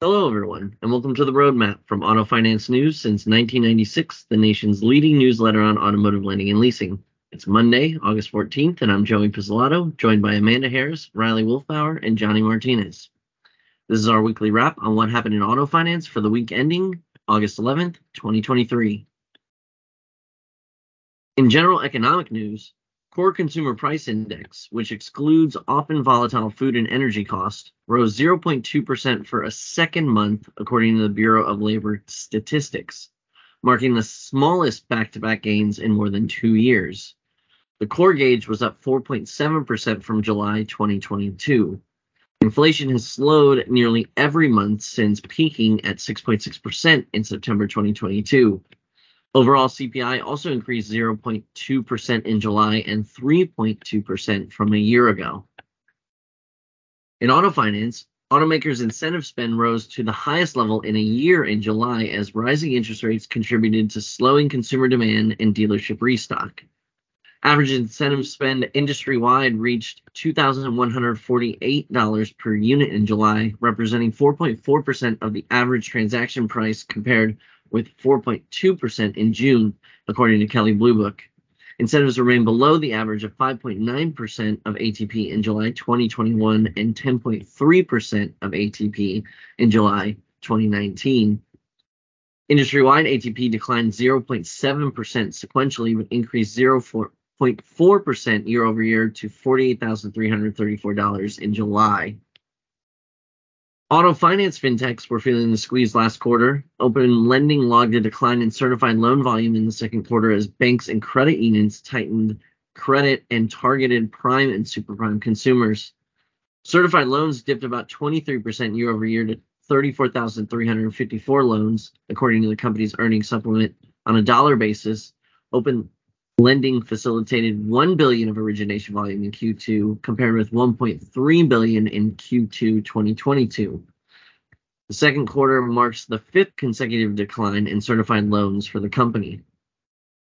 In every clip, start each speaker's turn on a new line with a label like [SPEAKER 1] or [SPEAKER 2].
[SPEAKER 1] Hello, everyone, and welcome to the Roadmap from Auto Finance News since 1996, the nation's leading newsletter on automotive lending and leasing. It's Monday, August 14th, and I'm Joey Pizzolato, joined by Amanda Harris, Riley Wolfbauer, and Johnnie Martinez. This is our weekly wrap on what happened in auto finance for the week ending August 11th, 2023. In general economic news, Core Consumer Price Index, which excludes often volatile food and energy costs, rose 0.2% for a second month, according to the Bureau of Labor Statistics, marking the smallest back to back gains in more than two years. The core gauge was up 4.7% from July 2022. Inflation has slowed nearly every month since peaking at 6.6% in September 2022. Overall CPI also increased 0.2% in July and 3.2% from a year ago. In auto finance, automakers' incentive spend rose to the highest level in a year in July as rising interest rates contributed to slowing consumer demand and dealership restock. Average incentive spend industry wide reached $2,148 per unit in July, representing 4.4% of the average transaction price compared with 4.2% in June, according to Kelley Blue Book. Incentives remain below the average of 5.9% of ATP in July 2021 and 10.3% of ATP in July 2019. Industry-wide ATP declined 0.7% sequentially, but increased 0.4% year over year to $48,334 in July. Auto finance fintechs were feeling the squeeze last quarter. Open lending logged a decline in certified loan volume in the second quarter as banks and credit unions tightened credit and targeted prime and super prime consumers. Certified loans dipped about 23% year over year to 34,354 loans, according to the company's earnings supplement. On a dollar basis, open lending facilitated 1 billion of origination volume in Q2 compared with 1.3 billion in Q2 2022. The second quarter marks the fifth consecutive decline in certified loans for the company.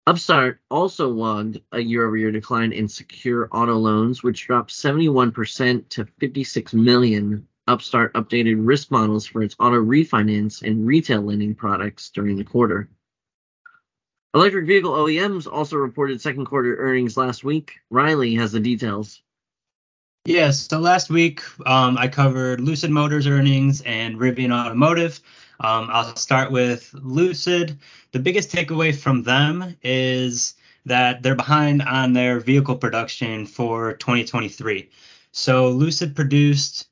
[SPEAKER 1] Upstart also logged a year-over-year decline in secure auto loans, which dropped 71% to 56 million. Upstart updated risk models for its auto refinance and retail lending products during the quarter. Electric vehicle OEMs also reported second quarter earnings last week. Riley has the details.
[SPEAKER 2] Yes, so last week um, I covered Lucid Motors earnings and Rivian Automotive. Um, I'll start with Lucid. The biggest takeaway from them is that they're behind on their vehicle production for 2023. So Lucid produced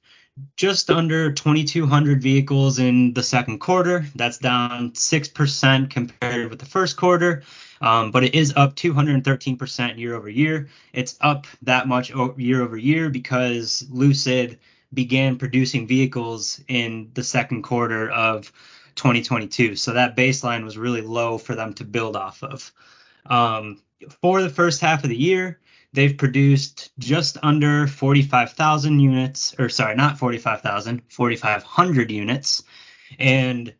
[SPEAKER 2] just under 2,200 vehicles in the second quarter. That's down 6% compared with the first quarter, um, but it is up 213% year over year. It's up that much year over year because Lucid began producing vehicles in the second quarter of 2022. So that baseline was really low for them to build off of. Um, for the first half of the year, They've produced just under 45,000 units, or sorry, not 45,000, 4,500 units. And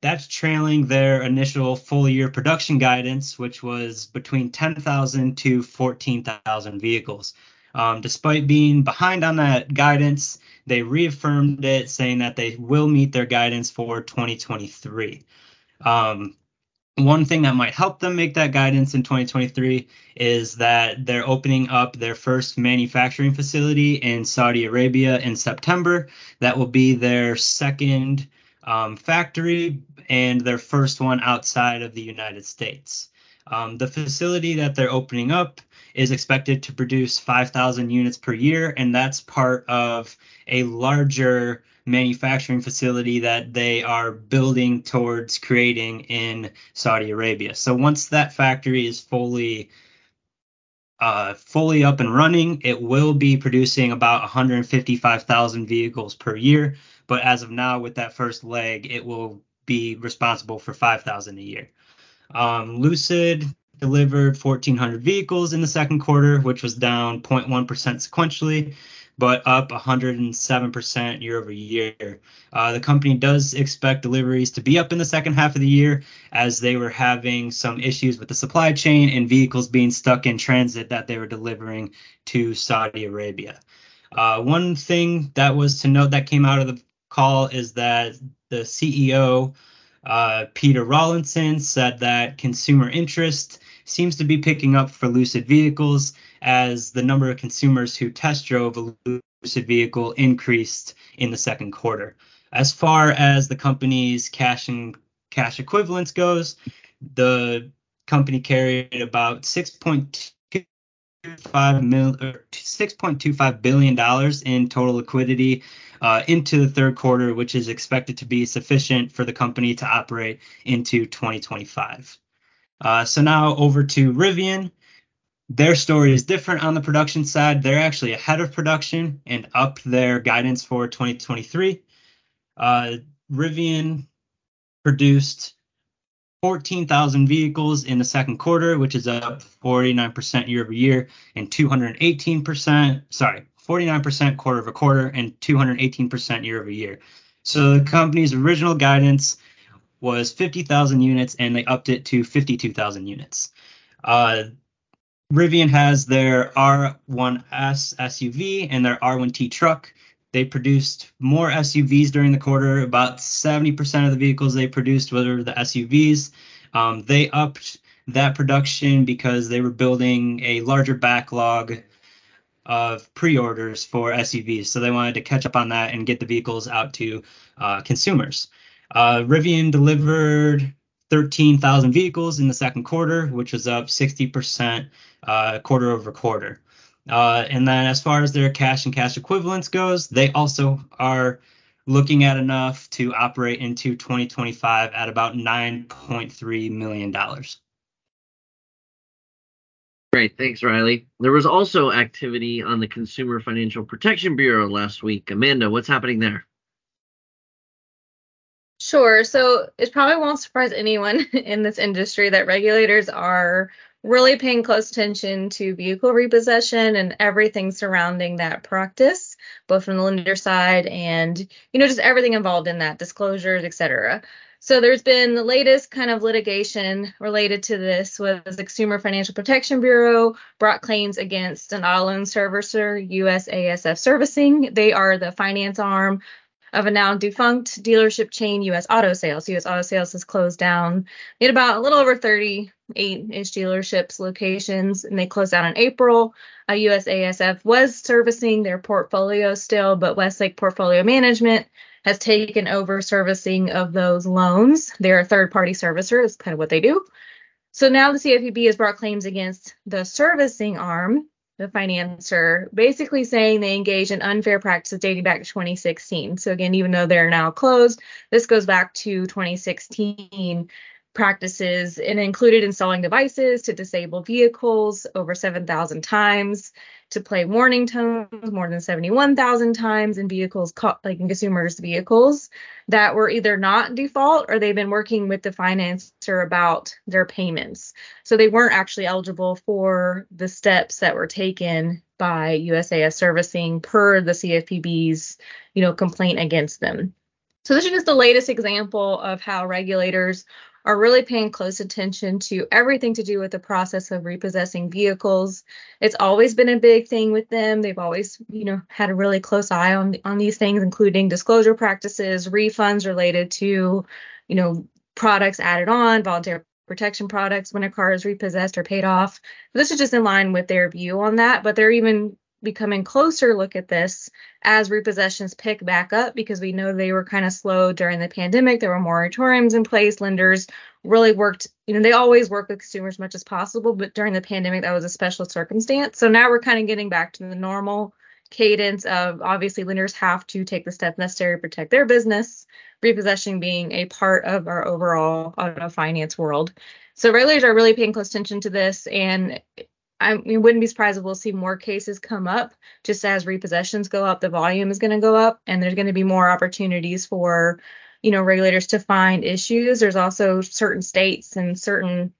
[SPEAKER 2] that's trailing their initial full year production guidance, which was between 10,000 to 14,000 vehicles. Um, despite being behind on that guidance, they reaffirmed it, saying that they will meet their guidance for 2023. Um, one thing that might help them make that guidance in 2023 is that they're opening up their first manufacturing facility in Saudi Arabia in September. That will be their second um, factory and their first one outside of the United States. Um, the facility that they're opening up is expected to produce 5,000 units per year, and that's part of a larger manufacturing facility that they are building towards creating in Saudi Arabia. So once that factory is fully uh, fully up and running, it will be producing about 155,000 vehicles per year. But as of now, with that first leg, it will be responsible for 5,000 a year. Um, Lucid delivered 1,400 vehicles in the second quarter, which was down 0.1% sequentially but up 107% year over year. Uh, the company does expect deliveries to be up in the second half of the year as they were having some issues with the supply chain and vehicles being stuck in transit that they were delivering to Saudi Arabia. Uh, one thing that was to note that came out of the call is that the CEO, uh, Peter Rawlinson, said that consumer interest seems to be picking up for Lucid vehicles as the number of consumers who test drove a Lucid vehicle increased in the second quarter. As far as the company's cash and cash equivalents goes, the company carried about 6.25 mil, 6.25 billion dollars in total liquidity uh, into the third quarter, which is expected to be sufficient for the company to operate into 2025. Uh, so now over to Rivian. Their story is different on the production side. They're actually ahead of production and up their guidance for 2023. Uh, Rivian produced 14,000 vehicles in the second quarter, which is up 49% year over year and 218%, sorry, 49% quarter over quarter and 218% year over year. So the company's original guidance was 50,000 units and they upped it to 52,000 units. Uh, Rivian has their R1S SUV and their R1T truck. They produced more SUVs during the quarter. About 70% of the vehicles they produced were the SUVs. Um, they upped that production because they were building a larger backlog of pre-orders for SUVs. So they wanted to catch up on that and get the vehicles out to uh, consumers. Uh, Rivian delivered 13,000 vehicles in the second quarter, which was up 60% uh, quarter over quarter. Uh, and then as far as their cash and cash equivalents goes, they also are looking at enough to operate into 2025 at about 9.3 million dollars.
[SPEAKER 1] Great, thanks, Riley. There was also activity on the Consumer Financial Protection Bureau last week. Amanda, what's happening there?
[SPEAKER 3] Sure. So it probably won't surprise anyone in this industry that regulators are really paying close attention to vehicle repossession and everything surrounding that practice, both from the lender side and, you know, just everything involved in that, disclosures, et cetera. So there's been the latest kind of litigation related to this was the Consumer Financial Protection Bureau brought claims against an auto loan servicer, USASF Servicing. They are the finance arm of a now defunct dealership chain, US Auto Sales. US Auto Sales has closed down. They had about a little over 38-ish dealerships locations, and they closed down in April. Uh, USASF was servicing their portfolio still, but Westlake Portfolio Management has taken over servicing of those loans. They're a third-party servicer, is kind of what they do. So now the CFPB has brought claims against the servicing arm the financer, basically saying they engaged in unfair practices dating back to 2016. So again, even though they're now closed, this goes back to 2016 practices and included installing devices to disable vehicles over 7,000 times, to play warning tones more than 71,000 times in vehicles, like in consumers' vehicles that were either not default or they've been working with the financer about their payments. So they weren't actually eligible for the steps that were taken by USAS servicing per the CFPB's, you know, complaint against them. So this is just the latest example of how regulators are really paying close attention to everything to do with the process of repossessing vehicles. It's always been a big thing with them. They've always, you know, had a really close eye on on these things, including disclosure practices, refunds related to, you know, products added on, voluntary protection products when a car is repossessed or paid off. This is just in line with their view on that, but they're even becoming closer look at this as repossessions pick back up because we know they were kind of slow during the pandemic. There were moratoriums in place. Lenders really worked, you know, they always work with consumers as much as possible, but during the pandemic, that was a special circumstance. So now we're kind of getting back to the normal cadence of obviously lenders have to take the steps necessary to protect their business, repossession being a part of our overall auto finance world. So regulators are really paying close attention to this and I wouldn't be surprised if we'll see more cases come up just as repossessions go up, the volume is going to go up, and there's going to be more opportunities for, you know, regulators to find issues. There's also certain states and certain,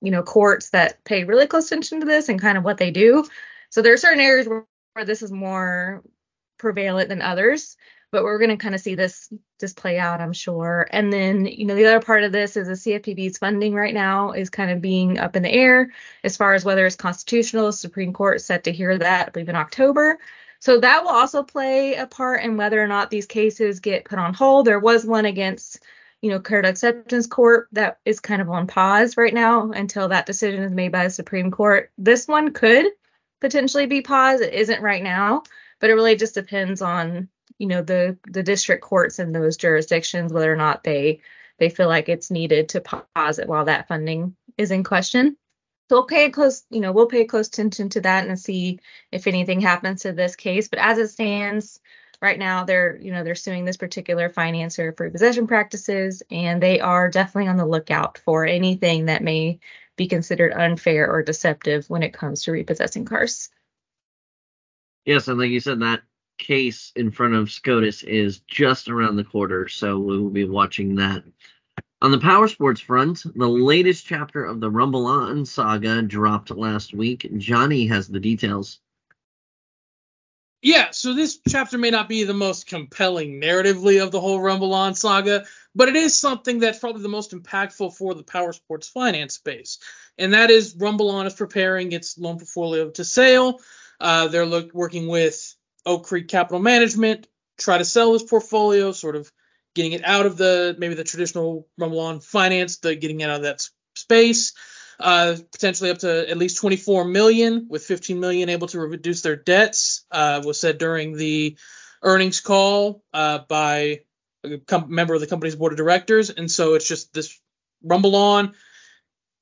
[SPEAKER 3] you know, courts that pay really close attention to this and kind of what they do. So there are certain areas where this is more prevalent than others but we're going to kind of see this this play out i'm sure. And then you know the other part of this is the cfpb's funding right now is kind of being up in the air as far as whether it's constitutional supreme court set to hear that i believe in october. So that will also play a part in whether or not these cases get put on hold. There was one against you know Credit Acceptance Corp that is kind of on pause right now until that decision is made by the supreme court. This one could potentially be paused. It isn't right now but it really just depends on you know the the district courts in those jurisdictions whether or not they they feel like it's needed to pause it while that funding is in question. So we'll pay close you know we'll pay close attention to that and see if anything happens to this case. But as it stands right now they're you know they're suing this particular financier for possession practices and they are definitely on the lookout for anything that may be considered unfair or deceptive when it comes to repossessing cars.
[SPEAKER 1] Yes and like you said that case in front of SCOTUS is just around the corner, so we will be watching that. On the power sports front, the latest chapter of the RumbleOn saga dropped last week. Johnnie has the details.
[SPEAKER 4] Yeah, so this chapter may not be the most compelling narratively of the whole RumbleOn saga, but it is something that's probably the most impactful for the power sports finance space. And that is RumbleOn is preparing its loan portfolio to sale. Uh, they're look, working with Oak Creek Capital Management try to sell this portfolio, sort of getting it out of the maybe the traditional RumbleOn finance, the getting out of that space. Uh, potentially up to at least 24 million, with 15 million able to reduce their debts, uh, was said during the earnings call uh, by a com- member of the company's board of directors. And so it's just this RumbleOn,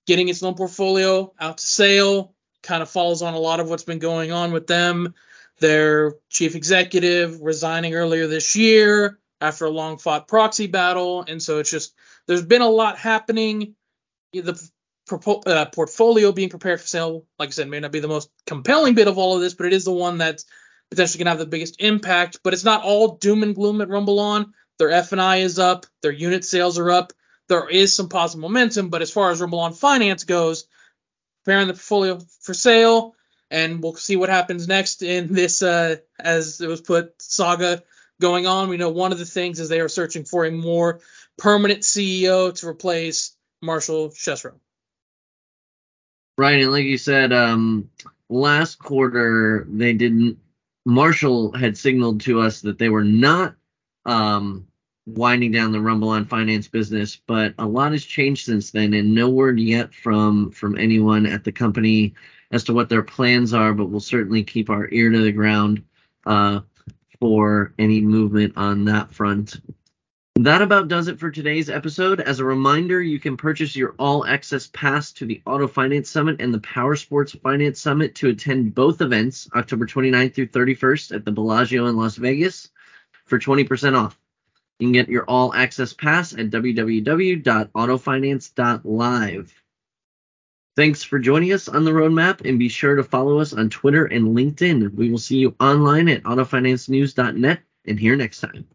[SPEAKER 4] getting its loan portfolio out to sale, kind of follows on a lot of what's been going on with them their chief executive resigning earlier this year after a long fought proxy battle. And so it's just, there's been a lot happening. The uh, portfolio being prepared for sale, like I said, may not be the most compelling bit of all of this, but it is the one that's potentially going to have the biggest impact. But it's not all doom and gloom at RumbleOn. Their F&I is up, their unit sales are up. There is some positive momentum, but as far as RumbleOn finance goes, preparing the portfolio for sale, and we'll see what happens next in this, uh, as it was put, saga going on. We know one of the things is they are searching for a more permanent CEO to replace Marshall Chesrow.
[SPEAKER 1] Right, and like you said, um, last quarter they didn't. Marshall had signaled to us that they were not um, winding down the RumbleOn finance business, but a lot has changed since then, and no word yet from from anyone at the company as to what their plans are, but we'll certainly keep our ear to the ground uh, for any movement on that front. That about does it for today's episode. As a reminder, you can purchase your all access pass to the Auto Finance Summit and the Power Sports Finance Summit to attend both events October 29th through 31st at the Bellagio in Las Vegas for 20% off. You can get your all access pass at www.autofinance.live. Thanks for joining us on the roadmap and be sure to follow us on Twitter and LinkedIn. We will see you online at autofinancenews.net and here next time.